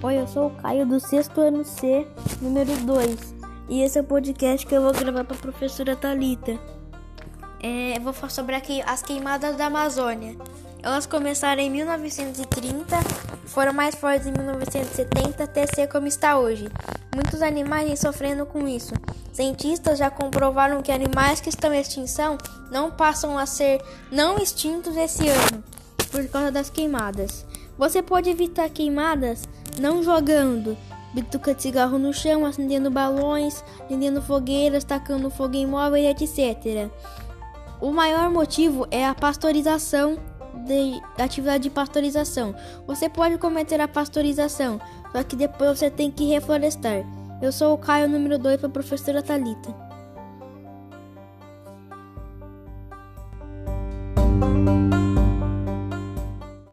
Oi, eu sou o Caio do sexto ano C, número 2. E esse é o podcast que eu vou gravar para a professora Talita. É, eu vou falar sobre as queimadas da Amazônia. Elas começaram em 1930, foram mais fortes em 1970 até ser como está hoje. Muitos animais vêm sofrendo com isso. Cientistas já comprovaram que animais que estão em extinção não passam a ser não extintos esse ano por causa das queimadas. Você pode evitar queimadas não jogando, bituca de cigarro no chão, acendendo balões, acendendo fogueiras, tacando fogo em móveis, etc. O maior motivo é a pastorização de atividade de pastorização Você pode cometer a pastorização só que depois você tem que reflorestar. Eu sou o Caio número 2 para a professora Talita.